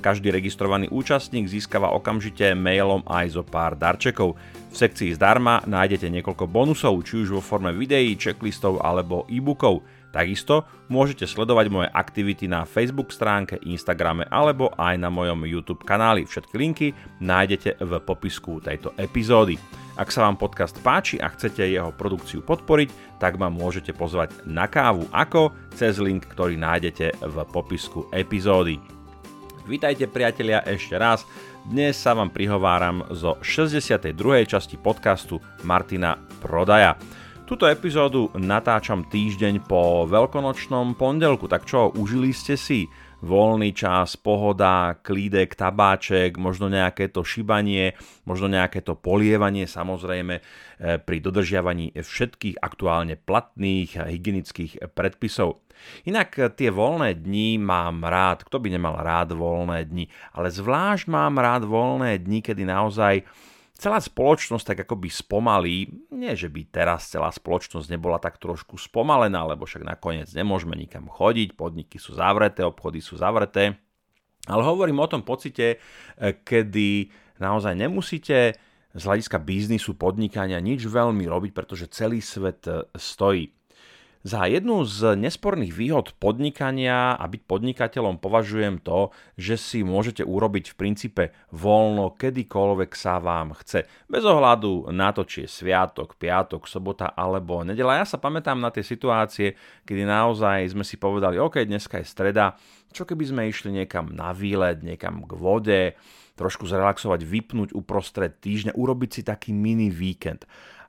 Každý registrovaný účastník získava okamžite mailom aj zo pár darčekov. V sekcii zdarma nájdete niekoľko bonusov, či už vo forme videí, checklistov alebo e-bookov. Takisto môžete sledovať moje aktivity na Facebook stránke, Instagrame alebo aj na mojom YouTube kanáli. Všetky linky nájdete v popisku tejto epizódy. Ak sa vám podcast páči a chcete jeho produkciu podporiť, tak ma môžete pozvať na kávu ako cez link, ktorý nájdete v popisku epizódy. Vítajte priatelia ešte raz. Dnes sa vám prihováram zo 62. časti podcastu Martina Prodaja. Tuto epizódu natáčam týždeň po veľkonočnom pondelku, tak čo, užili ste si? voľný čas, pohoda, klídek, tabáček, možno nejaké to šibanie, možno nejaké to polievanie samozrejme e, pri dodržiavaní všetkých aktuálne platných hygienických predpisov. Inak e, tie voľné dni mám rád, kto by nemal rád voľné dni, ale zvlášť mám rád voľné dni, kedy naozaj celá spoločnosť tak akoby spomalí, nie že by teraz celá spoločnosť nebola tak trošku spomalená, lebo však nakoniec nemôžeme nikam chodiť, podniky sú zavreté, obchody sú zavreté, ale hovorím o tom pocite, e, kedy naozaj nemusíte z hľadiska biznisu, podnikania nič veľmi robiť, pretože celý svet e, stojí. Za jednu z nesporných výhod podnikania a byť podnikateľom považujem to, že si môžete urobiť v princípe voľno kedykoľvek sa vám chce. Bez ohľadu na to, či je sviatok, piatok, sobota alebo nedela. Ja sa pamätám na tie situácie, kedy naozaj sme si povedali, OK, dneska je streda, čo keby sme išli niekam na výlet, niekam k vode, trošku zrelaxovať, vypnúť uprostred týždňa, urobiť si taký mini víkend.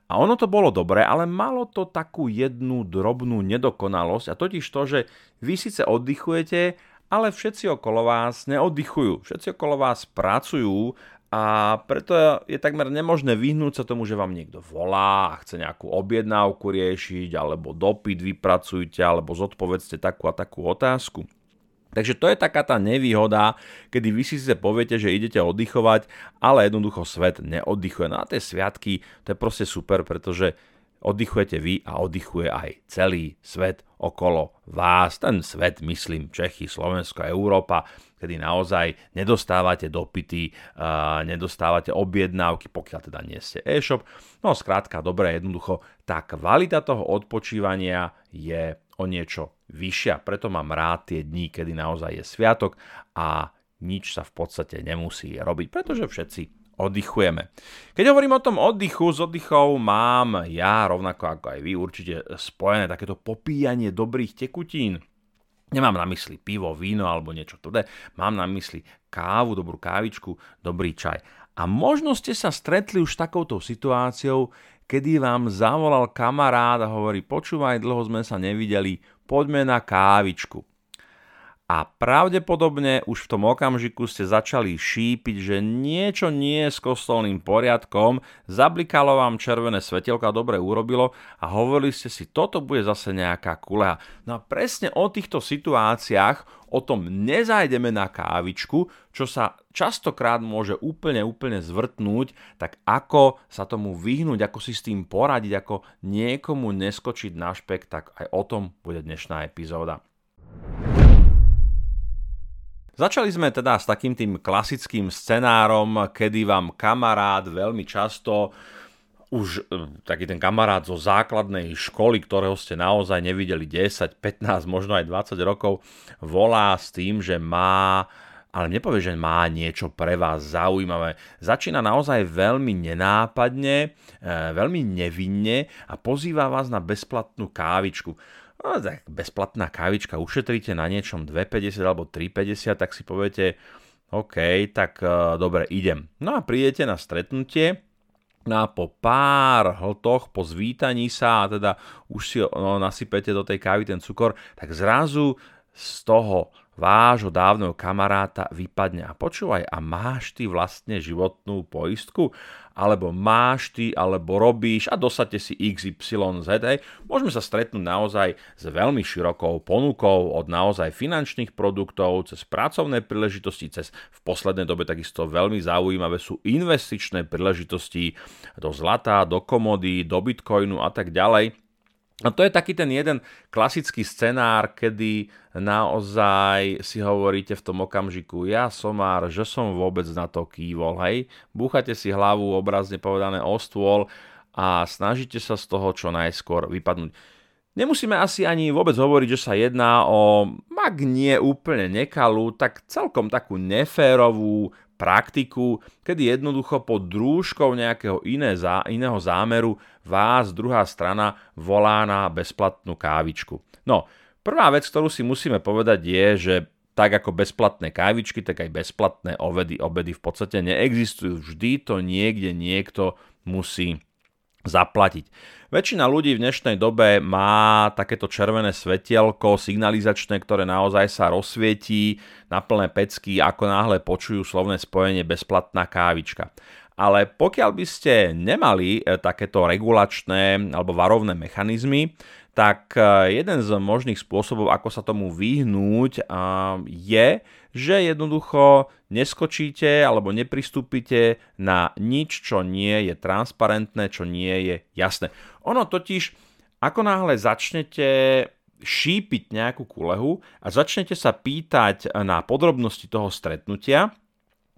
A ono to bolo dobré, ale malo to takú jednu drobnú nedokonalosť a totiž to, že vy síce oddychujete, ale všetci okolo vás neoddychujú. Všetci okolo vás pracujú a preto je takmer nemožné vyhnúť sa tomu, že vám niekto volá a chce nejakú objednávku riešiť, alebo dopyt vypracujte, alebo zodpovedzte takú a takú otázku. Takže to je taká tá nevýhoda, kedy vy si sice poviete, že idete oddychovať, ale jednoducho svet neoddychuje. No a tie sviatky, to je proste super, pretože oddychujete vy a oddychuje aj celý svet okolo vás. Ten svet, myslím, Čechy, Slovensko, Európa, kedy naozaj nedostávate dopity, nedostávate objednávky, pokiaľ teda nie ste e-shop. No skrátka, dobre, jednoducho, tá kvalita toho odpočívania je o niečo vyššia. Preto mám rád tie dní, kedy naozaj je sviatok a nič sa v podstate nemusí robiť, pretože všetci oddychujeme. Keď hovorím o tom oddychu, s oddychou mám ja, rovnako ako aj vy, určite spojené takéto popíjanie dobrých tekutín. Nemám na mysli pivo, víno alebo niečo tvrdé, mám na mysli kávu, dobrú kávičku, dobrý čaj. A možno ste sa stretli už s takouto situáciou, kedy vám zavolal kamarát a hovorí, počúvaj, dlho sme sa nevideli, poďme na kávičku. A pravdepodobne už v tom okamžiku ste začali šípiť, že niečo nie je s kostolným poriadkom, zablikalo vám červené svetelko a dobre urobilo a hovorili ste si, toto bude zase nejaká kuleha. No a presne o týchto situáciách, o tom nezajdeme na kávičku, čo sa častokrát môže úplne, úplne zvrtnúť, tak ako sa tomu vyhnúť, ako si s tým poradiť, ako niekomu neskočiť na špek, tak aj o tom bude dnešná epizóda. Začali sme teda s takým tým klasickým scenárom, kedy vám kamarát veľmi často už e, taký ten kamarát zo základnej školy, ktorého ste naozaj nevideli 10, 15, možno aj 20 rokov, volá s tým, že má ale nepovie, že má niečo pre vás zaujímavé. Začína naozaj veľmi nenápadne, e, veľmi nevinne a pozýva vás na bezplatnú kávičku no, tak bezplatná kávička, ušetríte na niečom 2,50 alebo 3,50, tak si poviete, OK, tak uh, dobre, idem. No a prídete na stretnutie, No a po pár hltoch, po zvítaní sa a teda už si no, nasypete do tej kávy ten cukor, tak zrazu z toho vášho dávneho kamaráta vypadne. A počúvaj, a máš ty vlastne životnú poistku? Alebo máš ty, alebo robíš a dosadte si XYZ. Hej. Môžeme sa stretnúť naozaj s veľmi širokou ponukou od naozaj finančných produktov, cez pracovné príležitosti, cez v poslednej dobe takisto veľmi zaujímavé sú investičné príležitosti do zlata, do komody, do bitcoinu a tak ďalej. A to je taký ten jeden klasický scenár, kedy naozaj si hovoríte v tom okamžiku, ja somár, že som vôbec na to kývol, hej. Búchate si hlavu, obrazne povedané, o stôl a snažíte sa z toho čo najskôr vypadnúť. Nemusíme asi ani vôbec hovoriť, že sa jedná o, ak nie úplne nekalú, tak celkom takú neférovú praktiku, kedy jednoducho pod drúžkou nejakého iné zá, iného zámeru vás druhá strana volá na bezplatnú kávičku. No, prvá vec, ktorú si musíme povedať je, že tak ako bezplatné kávičky, tak aj bezplatné obedy, obedy v podstate neexistujú. Vždy to niekde niekto musí zaplatiť. Väčšina ľudí v dnešnej dobe má takéto červené svetielko signalizačné, ktoré naozaj sa rozsvietí na plné pecky, ako náhle počujú slovné spojenie bezplatná kávička. Ale pokiaľ by ste nemali e, takéto regulačné alebo varovné mechanizmy, tak e, jeden z možných spôsobov, ako sa tomu vyhnúť, je, že jednoducho neskočíte alebo nepristúpite na nič, čo nie je transparentné, čo nie je jasné. Ono totiž, ako náhle začnete šípiť nejakú kulehu a začnete sa pýtať na podrobnosti toho stretnutia,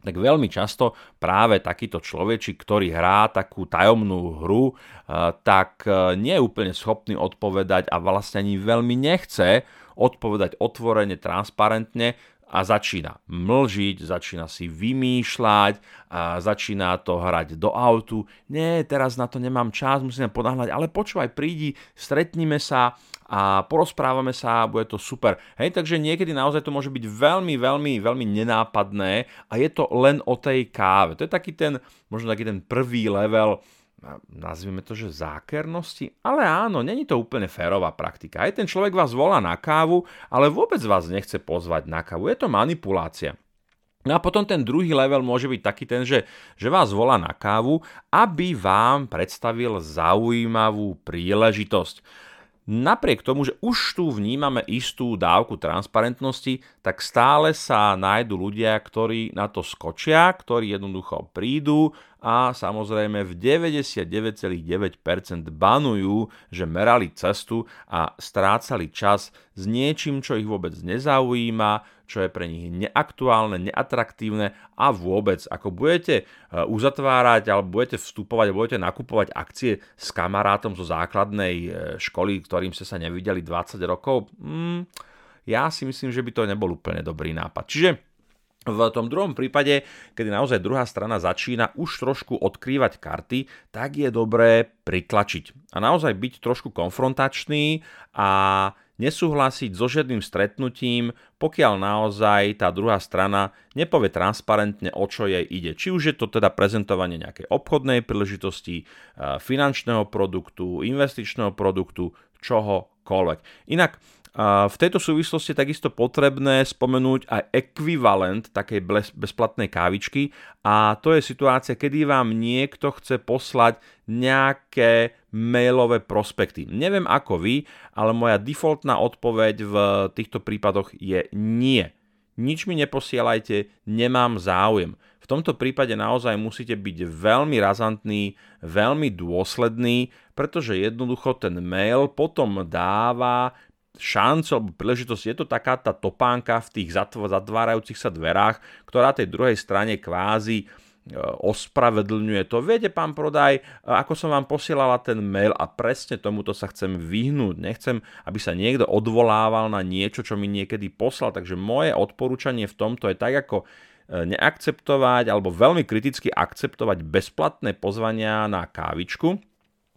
tak veľmi často práve takýto človečik, ktorý hrá takú tajomnú hru, eh, tak eh, nie je úplne schopný odpovedať a vlastne ani veľmi nechce odpovedať otvorene, transparentne, a začína mlžiť, začína si vymýšľať, a začína to hrať do autu. Nie, teraz na to nemám čas, musíme ponáhľať, ale počúvaj, prídi, stretnime sa a porozprávame sa, bude to super. Hej, takže niekedy naozaj to môže byť veľmi, veľmi, veľmi nenápadné a je to len o tej káve. To je taký ten, možno taký ten prvý level nazvime to, že zákernosti, ale áno, není to úplne férová praktika. Aj ten človek vás volá na kávu, ale vôbec vás nechce pozvať na kávu. Je to manipulácia. No a potom ten druhý level môže byť taký ten, že, že vás volá na kávu, aby vám predstavil zaujímavú príležitosť. Napriek tomu, že už tu vnímame istú dávku transparentnosti, tak stále sa nájdu ľudia, ktorí na to skočia, ktorí jednoducho prídu, a samozrejme v 99,9% banujú, že merali cestu a strácali čas s niečím, čo ich vôbec nezaujíma, čo je pre nich neaktuálne, neatraktívne a vôbec, ako budete e, uzatvárať alebo budete vstupovať alebo budete nakupovať akcie s kamarátom zo základnej e, školy, ktorým ste sa nevideli 20 rokov, mm, ja si myslím, že by to nebol úplne dobrý nápad. Čiže v tom druhom prípade, kedy naozaj druhá strana začína už trošku odkrývať karty, tak je dobré pritlačiť. A naozaj byť trošku konfrontačný a nesúhlasiť so žiadnym stretnutím, pokiaľ naozaj tá druhá strana nepovie transparentne, o čo jej ide. Či už je to teda prezentovanie nejakej obchodnej príležitosti, finančného produktu, investičného produktu, čohokoľvek. Inak v tejto súvislosti je takisto potrebné spomenúť aj ekvivalent takej bezplatnej kávičky a to je situácia, kedy vám niekto chce poslať nejaké mailové prospekty. Neviem ako vy, ale moja defaultná odpoveď v týchto prípadoch je nie. Nič mi neposielajte, nemám záujem. V tomto prípade naozaj musíte byť veľmi razantný, veľmi dôsledný, pretože jednoducho ten mail potom dáva šancu alebo príležitosť, je to taká tá topánka v tých zatvárajúcich sa dverách, ktorá tej druhej strane kvázi ospravedlňuje to. Viete, pán Prodaj, e, ako som vám posielala ten mail a presne tomuto sa chcem vyhnúť. Nechcem, aby sa niekto odvolával na niečo, čo mi niekedy poslal. Takže moje odporúčanie v tomto je tak, ako e, neakceptovať alebo veľmi kriticky akceptovať bezplatné pozvania na kávičku,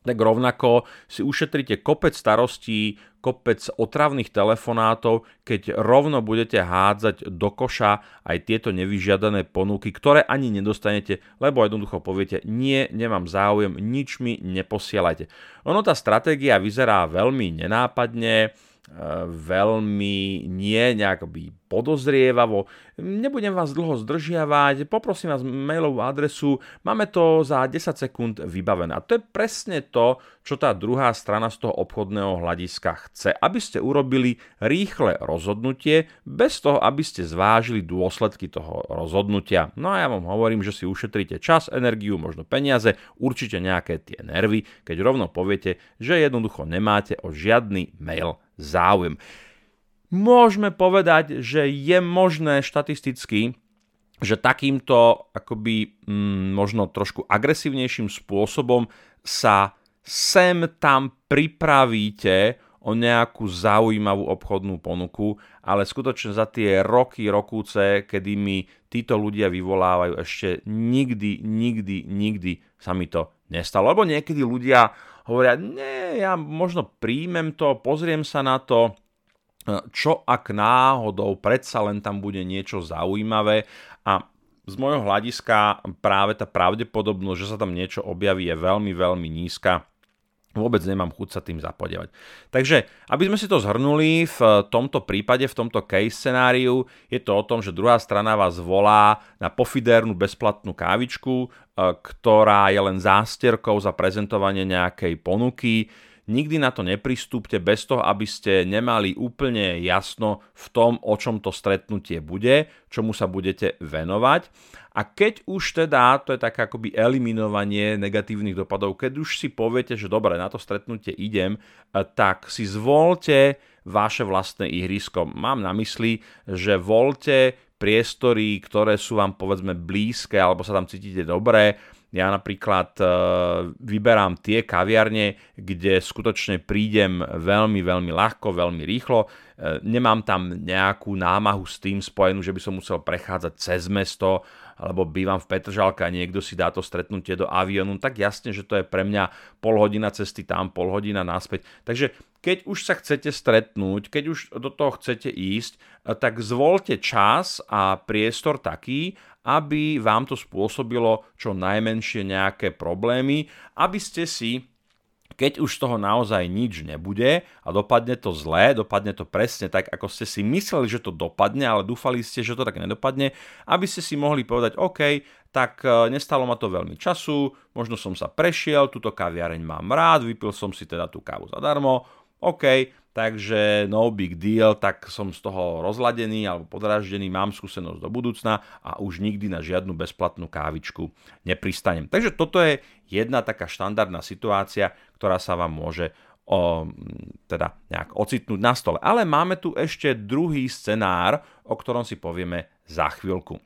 tak rovnako si ušetríte kopec starostí, kopec otravných telefonátov, keď rovno budete hádzať do koša aj tieto nevyžiadané ponuky, ktoré ani nedostanete, lebo jednoducho poviete, nie, nemám záujem, nič mi neposielajte. Ono tá stratégia vyzerá veľmi nenápadne, veľmi nie nejak podozrievavo. Nebudem vás dlho zdržiavať, poprosím vás mailovú adresu, máme to za 10 sekúnd vybavené. A to je presne to, čo tá druhá strana z toho obchodného hľadiska chce. Aby ste urobili rýchle rozhodnutie, bez toho, aby ste zvážili dôsledky toho rozhodnutia. No a ja vám hovorím, že si ušetríte čas, energiu, možno peniaze, určite nejaké tie nervy, keď rovno poviete, že jednoducho nemáte o žiadny mail záujem. Môžeme povedať, že je možné štatisticky, že takýmto akoby mm, možno trošku agresívnejším spôsobom sa sem tam pripravíte o nejakú zaujímavú obchodnú ponuku, ale skutočne za tie roky, rokúce, kedy mi títo ľudia vyvolávajú, ešte nikdy, nikdy, nikdy sa mi to nestalo. Lebo niekedy ľudia hovoria, nie, ja možno príjmem to, pozriem sa na to, čo ak náhodou predsa len tam bude niečo zaujímavé? A z môjho hľadiska práve tá pravdepodobnosť, že sa tam niečo objaví je veľmi, veľmi nízka vôbec nemám chuť sa tým zapodievať. Takže, aby sme si to zhrnuli, v tomto prípade, v tomto case scenáriu, je to o tom, že druhá strana vás volá na pofidérnu bezplatnú kávičku, e, ktorá je len zásterkou za prezentovanie nejakej ponuky. Nikdy na to nepristúpte bez toho, aby ste nemali úplne jasno v tom, o čom to stretnutie bude, čomu sa budete venovať. A keď už teda, to je také akoby eliminovanie negatívnych dopadov, keď už si poviete, že dobre, na to stretnutie idem, tak si zvolte vaše vlastné ihrisko. Mám na mysli, že voľte priestory, ktoré sú vám povedzme blízke alebo sa tam cítite dobre. Ja napríklad e, vyberám tie kaviarne, kde skutočne prídem veľmi, veľmi ľahko, veľmi rýchlo. E, nemám tam nejakú námahu s tým spojenú, že by som musel prechádzať cez mesto alebo bývam v Petržalke a niekto si dá to stretnutie do avionu, tak jasne, že to je pre mňa pol hodina cesty tam, pol hodina naspäť. Takže keď už sa chcete stretnúť, keď už do toho chcete ísť, tak zvolte čas a priestor taký, aby vám to spôsobilo čo najmenšie nejaké problémy, aby ste si keď už toho naozaj nič nebude a dopadne to zlé, dopadne to presne tak, ako ste si mysleli, že to dopadne, ale dúfali ste, že to tak nedopadne, aby ste si mohli povedať, OK, tak e, nestalo ma to veľmi času, možno som sa prešiel, túto kaviareň mám rád, vypil som si teda tú kávu zadarmo, OK, takže no big deal, tak som z toho rozladený alebo podraždený, mám skúsenosť do budúcna a už nikdy na žiadnu bezplatnú kávičku nepristanem. Takže toto je jedna taká štandardná situácia, ktorá sa vám môže o, teda nejak ocitnúť na stole. Ale máme tu ešte druhý scenár, o ktorom si povieme za chvíľku.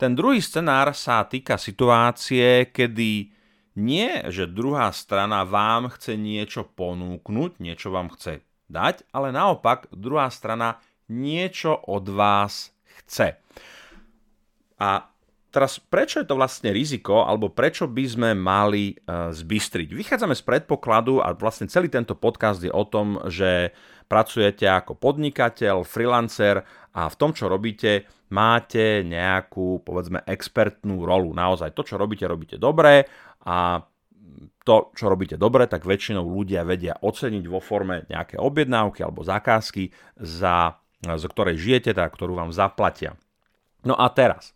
Ten druhý scenár sa týka situácie, kedy nie, že druhá strana vám chce niečo ponúknuť, niečo vám chce dať, ale naopak druhá strana niečo od vás chce. A teraz prečo je to vlastne riziko, alebo prečo by sme mali uh, zbystriť? Vychádzame z predpokladu a vlastne celý tento podcast je o tom, že pracujete ako podnikateľ, freelancer a v tom, čo robíte, máte nejakú, povedzme, expertnú rolu. Naozaj to, čo robíte, robíte dobre a to, čo robíte dobre, tak väčšinou ľudia vedia oceniť vo forme nejaké objednávky alebo zákazky, za, za ktorej žijete, tak, ktorú vám zaplatia. No a teraz,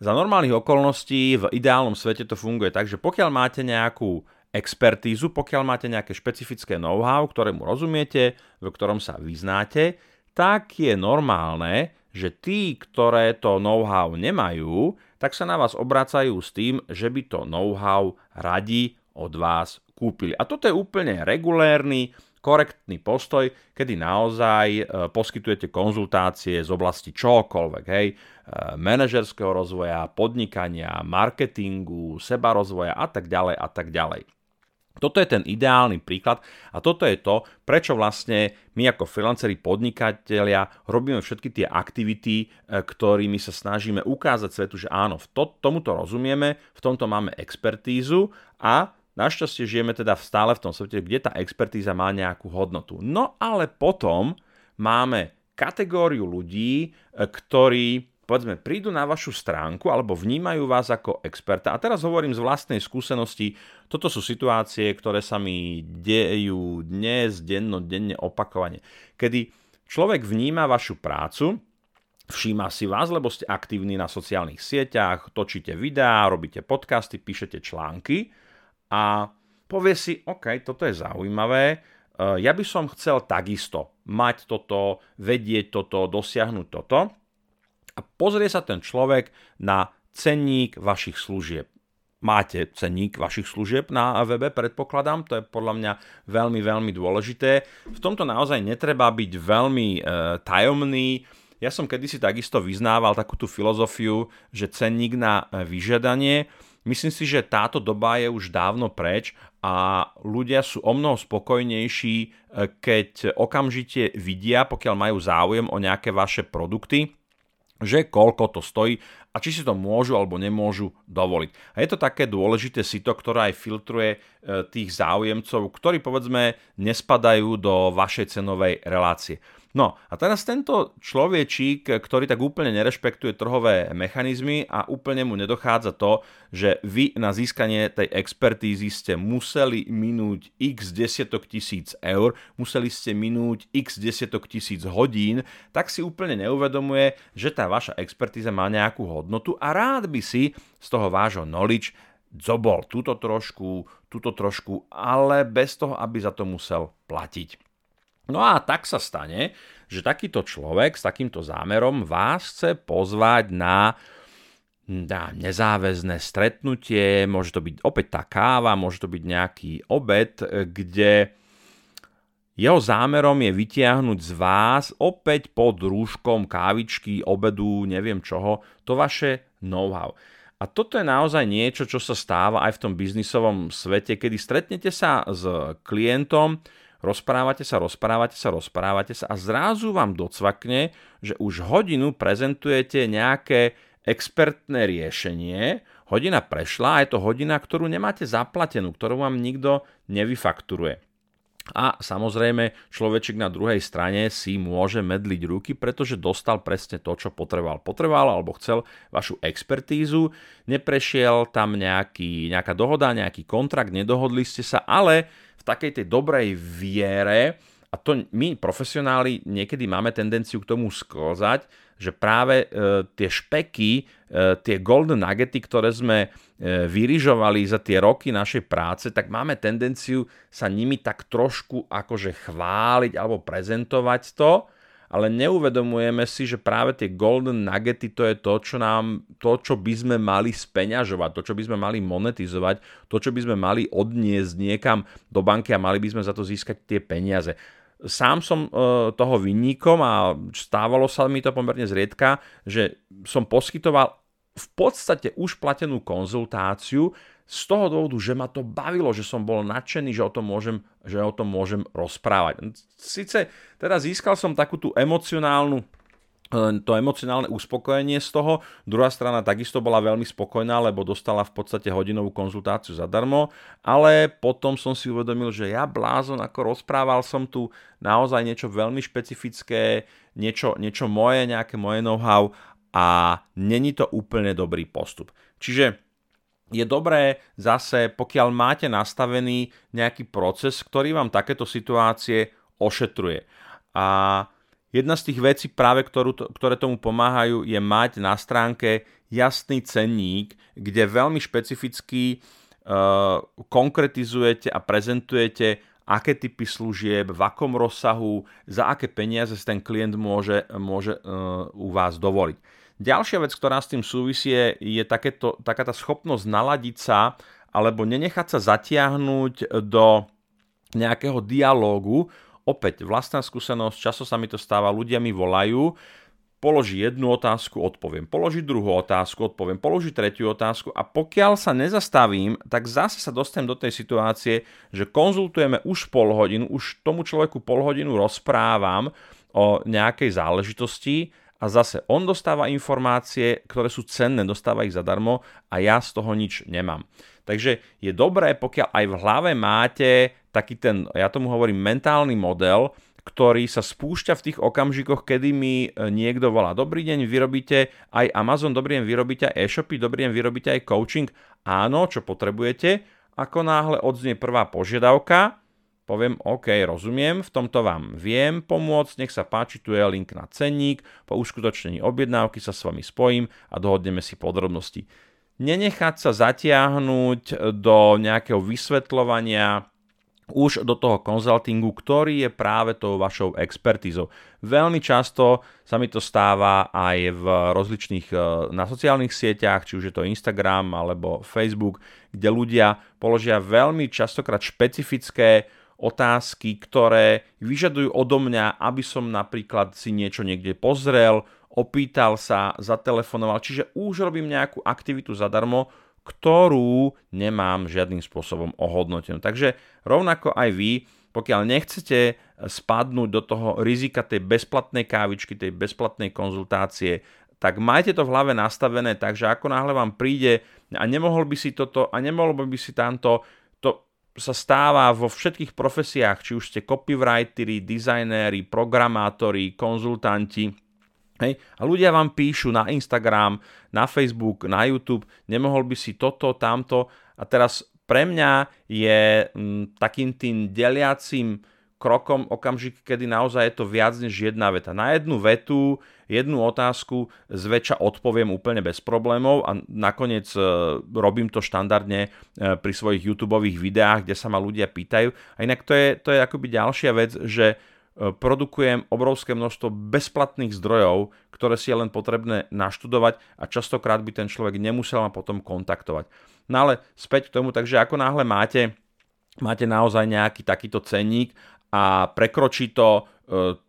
za normálnych okolností v ideálnom svete to funguje tak, že pokiaľ máte nejakú expertízu, pokiaľ máte nejaké špecifické know-how, ktorému rozumiete, v ktorom sa vyznáte, tak je normálne, že tí, ktoré to know-how nemajú, tak sa na vás obracajú s tým, že by to know-how radi od vás kúpili. A toto je úplne regulérny, korektný postoj, kedy naozaj e, poskytujete konzultácie z oblasti čokoľvek, hej, e, manažerského rozvoja, podnikania, marketingu, seba rozvoja a tak ďalej a tak ďalej. Toto je ten ideálny príklad a toto je to, prečo vlastne my ako freelanceri podnikatelia robíme všetky tie aktivity, e, ktorými sa snažíme ukázať svetu, že áno, v to, tomuto rozumieme, v tomto máme expertízu a našťastie žijeme teda stále v tom svete, kde tá expertíza má nejakú hodnotu. No ale potom máme kategóriu ľudí, e, ktorí povedzme, prídu na vašu stránku alebo vnímajú vás ako experta. A teraz hovorím z vlastnej skúsenosti, toto sú situácie, ktoré sa mi dejú dnes, denno, denne, opakovane. Kedy človek vníma vašu prácu, všíma si vás, lebo ste aktívni na sociálnych sieťach, točíte videá, robíte podcasty, píšete články a povie si, OK, toto je zaujímavé, Eh, ja by som chcel takisto mať toto, vedieť toto, dosiahnuť toto. A pozrie sa ten človek na cenník vašich služieb. Máte cenník vašich služieb na webe, predpokladám, to je podľa mňa veľmi, veľmi dôležité. V tomto naozaj netreba byť veľmi e, tajomný. Ja som kedysi takisto vyznával takú tú filozofiu, že cenník na eh, vyžiadanie Myslím si, že táto doba je už dávno preč a ľudia sú o mnoho spokojnejší, e, keď okamžite vidia, pokiaľ majú záujem o nejaké vaše produkty, že koľko to stojí a či si to môžu alebo nemôžu dovoliť. A je to také dôležité sito, ktoré aj filtruje e, tých záujemcov, ktorí povedzme nespadajú do vašej cenovej relácie. No a teraz tento človečík, ktorý tak úplne nerešpektuje trhové mechanizmy a úplne mu nedochádza to, že vy na získanie tej expertízy ste museli minúť x desiatok tisíc eur, museli ste minúť x desiatok tisíc hodín, tak si úplne neuvedomuje, že tá vaša expertíza má nejakú hodnotu a rád by si z toho vášho knowledge zobol túto trošku, túto trošku, ale bez toho, aby za to musel platiť. No a tak sa stane, že takýto človek s takýmto zámerom vás chce pozvať na na nezáväzné stretnutie, môže to byť opäť tá káva, môže to byť nejaký obed, kde jeho zámerom je vytiahnuť z vás opäť pod rúškom kávičky, obedu, neviem čoho, to vaše know-how. A toto je naozaj niečo, čo sa stáva aj v tom biznisovom svete, kedy stretnete sa s klientom, Rozprávate sa, rozprávate sa, rozprávate sa a zrazu vám docvakne, že už hodinu prezentujete nejaké expertné riešenie, hodina prešla a je to hodina, ktorú nemáte zaplatenú, ktorú vám nikto nevyfakturuje. A samozrejme, človečik na druhej strane si môže medliť ruky, pretože dostal presne to, čo potreboval. Potreboval alebo chcel vašu expertízu, neprešiel tam nejaký, nejaká dohoda, nejaký kontrakt, nedohodli ste sa, ale v takej tej dobrej viere, a to my profesionáli niekedy máme tendenciu k tomu sklzať, že práve e, tie špeky, e, tie golden nuggety, ktoré sme e, vyrižovali za tie roky našej práce, tak máme tendenciu sa nimi tak trošku akože chváliť alebo prezentovať to, ale neuvedomujeme si, že práve tie golden nuggety to je to, čo nám, to, čo by sme mali speňažovať, to, čo by sme mali monetizovať, to, čo by sme mali odniesť niekam do banky a mali by sme za to získať tie peniaze. Sám som e, toho vinníkom a stávalo sa mi to pomerne zriedka, že som poskytoval v podstate už platenú konzultáciu z toho dôvodu, že ma to bavilo, že som bol nadšený, že o tom môžem, že o tom môžem rozprávať. Sice teda získal som takú tú emocionálnu eh, to emocionálne uspokojenie z toho. Druhá strana takisto bola veľmi spokojná, lebo dostala v podstate hodinovú konzultáciu zadarmo, ale potom som si uvedomil, že ja blázon, ako rozprával som tu naozaj niečo veľmi špecifické, niečo, niečo moje, nejaké moje know-how a není to úplne dobrý postup. Čiže je dobré zase, pokiaľ máte nastavený nejaký proces, ktorý vám takéto situácie ošetruje. A jedna z tých vecí práve, ktorú, ktoré tomu pomáhajú, je mať na stránke jasný cenník, kde veľmi špecificky uh, konkretizujete a prezentujete, aké typy služieb, v akom rozsahu, za aké peniaze ten klient môže, môže uh, u vás dovoliť. Ďalšia vec, ktorá s tým súvisie, je takéto, taká tá schopnosť naladiť sa alebo nenechať sa zatiahnuť do nejakého dialógu. Opäť vlastná skúsenosť, často sa mi to stáva, ľudia mi volajú, položí jednu otázku, odpoviem, položí druhú otázku, odpoviem, položí tretiu otázku a pokiaľ sa nezastavím, tak zase sa dostanem do tej situácie, že konzultujeme už pol hodinu, už tomu človeku pol hodinu rozprávam o nejakej záležitosti a zase on dostáva informácie, ktoré sú cenné, dostáva ich zadarmo a ja z toho nič nemám. Takže je dobré, pokiaľ aj v hlave máte taký ten, ja tomu hovorím mentálny model, ktorý sa spúšťa v tých okamžikoch, kedy mi e, niekto volá Dobrý deň, vyrobíte aj Amazon, dobrý deň, vyrobíte aj e-shopy, dobrý deň, vyrobíte aj coaching. Áno, čo potrebujete. Ako náhle odznie prvá požiadavka, poviem OK, rozumiem, v tomto vám viem pomôcť, nech sa páči, tu je link na cenník, po uskutočnení objednávky sa s vami spojím a dohodneme si podrobnosti. Nenechať sa zatiahnuť do nejakého vysvetľovania už do toho konzultingu, ktorý je práve tou vašou expertízou. Veľmi často sa mi to stáva aj v rozličných e, na sociálnych sieťach, či už je to Instagram alebo Facebook, kde ľudia položia veľmi častokrát špecifické otázky, ktoré vyžadujú odo mňa, aby som napríklad si niečo niekde pozrel, opýtal sa, zatelefonoval, čiže už robím nejakú aktivitu zadarmo, ktorú nemám žiadnym spôsobom ohodnotenú. Takže rovnako aj vy, pokiaľ nechcete spadnúť do toho rizika tej bezplatnej kávičky, tej bezplatnej konzultácie, tak majte to v hlave nastavené tak, že ako náhle vám príde a nemohol by si toto a nemohol by si tamto, to sa stáva vo všetkých profesiách, či už ste copywriteri, dizajnéri, programátori, konzultanti, Hej? A ľudia vám píšu na Instagram, na Facebook, na YouTube, nemohol by si toto, tamto. A teraz pre mňa je m, mm, takým tým deliacím krokom okamžik, kedy naozaj je to viac než jedna veta. Na jednu vetu, jednu otázku zväčša odpoviem úplne bez problémov a nakoniec e, robím to štandardne e, pri svojich YouTube videách, kde sa ma ľudia pýtajú. A inak to je, to je akoby ďalšia vec, že E, produkujem obrovské množstvo bezplatných zdrojov, ktoré si je len potrebné naštudovať a častokrát by ten človek nemusel ma potom kontaktovať. No ale späť k tomu, takže ako náhle máte, máte naozaj nejaký takýto cenník a prekročí to e,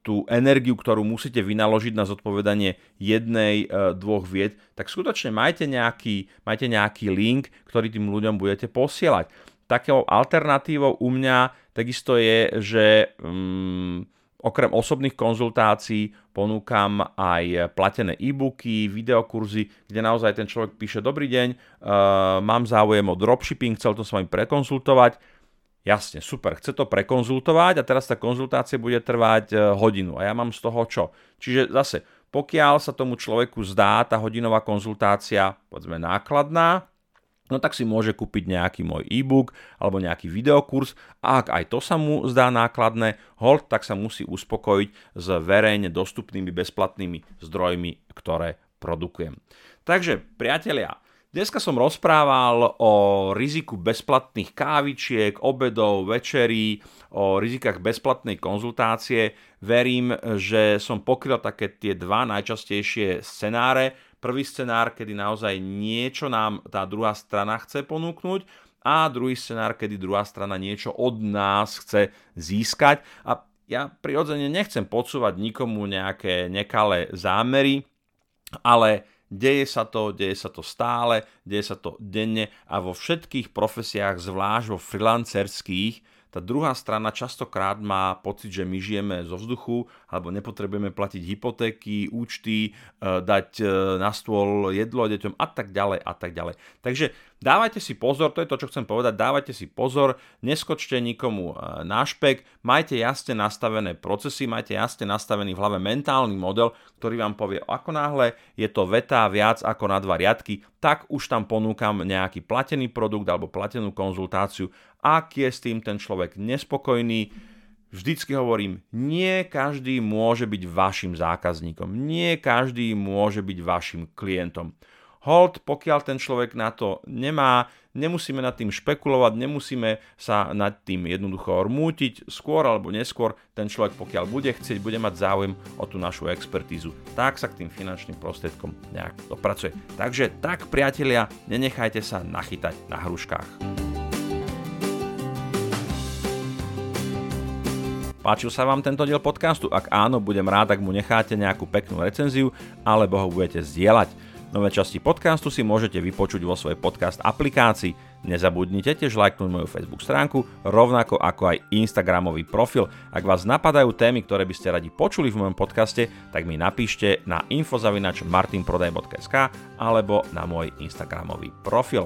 tú energiu, ktorú musíte vynaložiť na zodpovedanie jednej, e, dvoch vied, tak skutočne majte nejaký, majte nejaký link, ktorý tým ľuďom budete posielať. Takou alternatívou u mňa takisto je, že um, okrem osobných konzultácií ponúkam aj platené e-booky, videokurzy, kde naozaj ten človek píše Dobrý deň, uh, mám záujem o dropshipping, chcel to s vami prekonzultovať. Jasne, super, chce to prekonzultovať a teraz tá konzultácia bude trvať uh, hodinu a ja mám z toho čo? Čiže zase, pokiaľ sa tomu človeku zdá tá hodinová konzultácia, povedzme, nákladná, no tak si môže kúpiť nejaký môj e-book alebo nejaký videokurs a ak aj to sa mu zdá nákladné, hold, tak sa musí uspokojiť s verejne dostupnými bezplatnými zdrojmi, ktoré produkujem. Takže, priatelia, Dneska som rozprával o riziku bezplatných kávičiek, obedov, večerí, o rizikách bezplatnej konzultácie. Verím, že som pokryl také tie dva najčastejšie scenáre, Prvý scenár, kedy naozaj niečo nám tá druhá strana chce ponúknuť a druhý scenár, kedy druhá strana niečo od nás chce získať. A ja prirodzene nechcem podsúvať nikomu nejaké nekalé zámery, ale deje sa to, deje sa to stále, deje sa to denne a vo všetkých profesiách, zvlášť vo freelancerských, tá druhá strana častokrát má pocit, že my žijeme zo vzduchu alebo nepotrebujeme platiť hypotéky, účty, e, dať e, na stôl jedlo deťom a tak ďalej a tak ďalej. Takže dávajte si pozor, to je to, čo chcem povedať, dávajte si pozor, neskočte nikomu e, na špek, majte jasne nastavené procesy, majte jasne nastavený v hlave mentálny model, ktorý vám povie, ako náhle je to veta viac ako na dva riadky, tak už tam ponúkam nejaký platený produkt alebo platenú konzultáciu ak je s tým ten človek nespokojný, vždycky hovorím, nie každý môže byť vašim zákazníkom, nie každý môže byť vašim klientom. Hold, pokiaľ ten človek na to nemá, nemusíme nad tým špekulovať, nemusíme sa nad tým jednoducho rmútiť, skôr alebo neskôr ten človek, pokiaľ bude chcieť, bude mať záujem o tú našu expertízu, tak sa k tým finančným prostriedkom nejak dopracuje. Takže tak, priatelia, nenechajte sa nachytať na hruškách. Páčil sa vám tento diel podcastu? Ak áno, budem rád, ak mu necháte nejakú peknú recenziu alebo ho budete zdieľať. Nové časti podcastu si môžete vypočuť vo svojej podcast aplikácii. Nezabudnite tiež lajknúť moju Facebook stránku, rovnako ako aj Instagramový profil. Ak vás napadajú témy, ktoré by ste radi počuli v mojom podcaste, tak mi napíšte na infozavinač martinprodaj.sk alebo na môj Instagramový profil.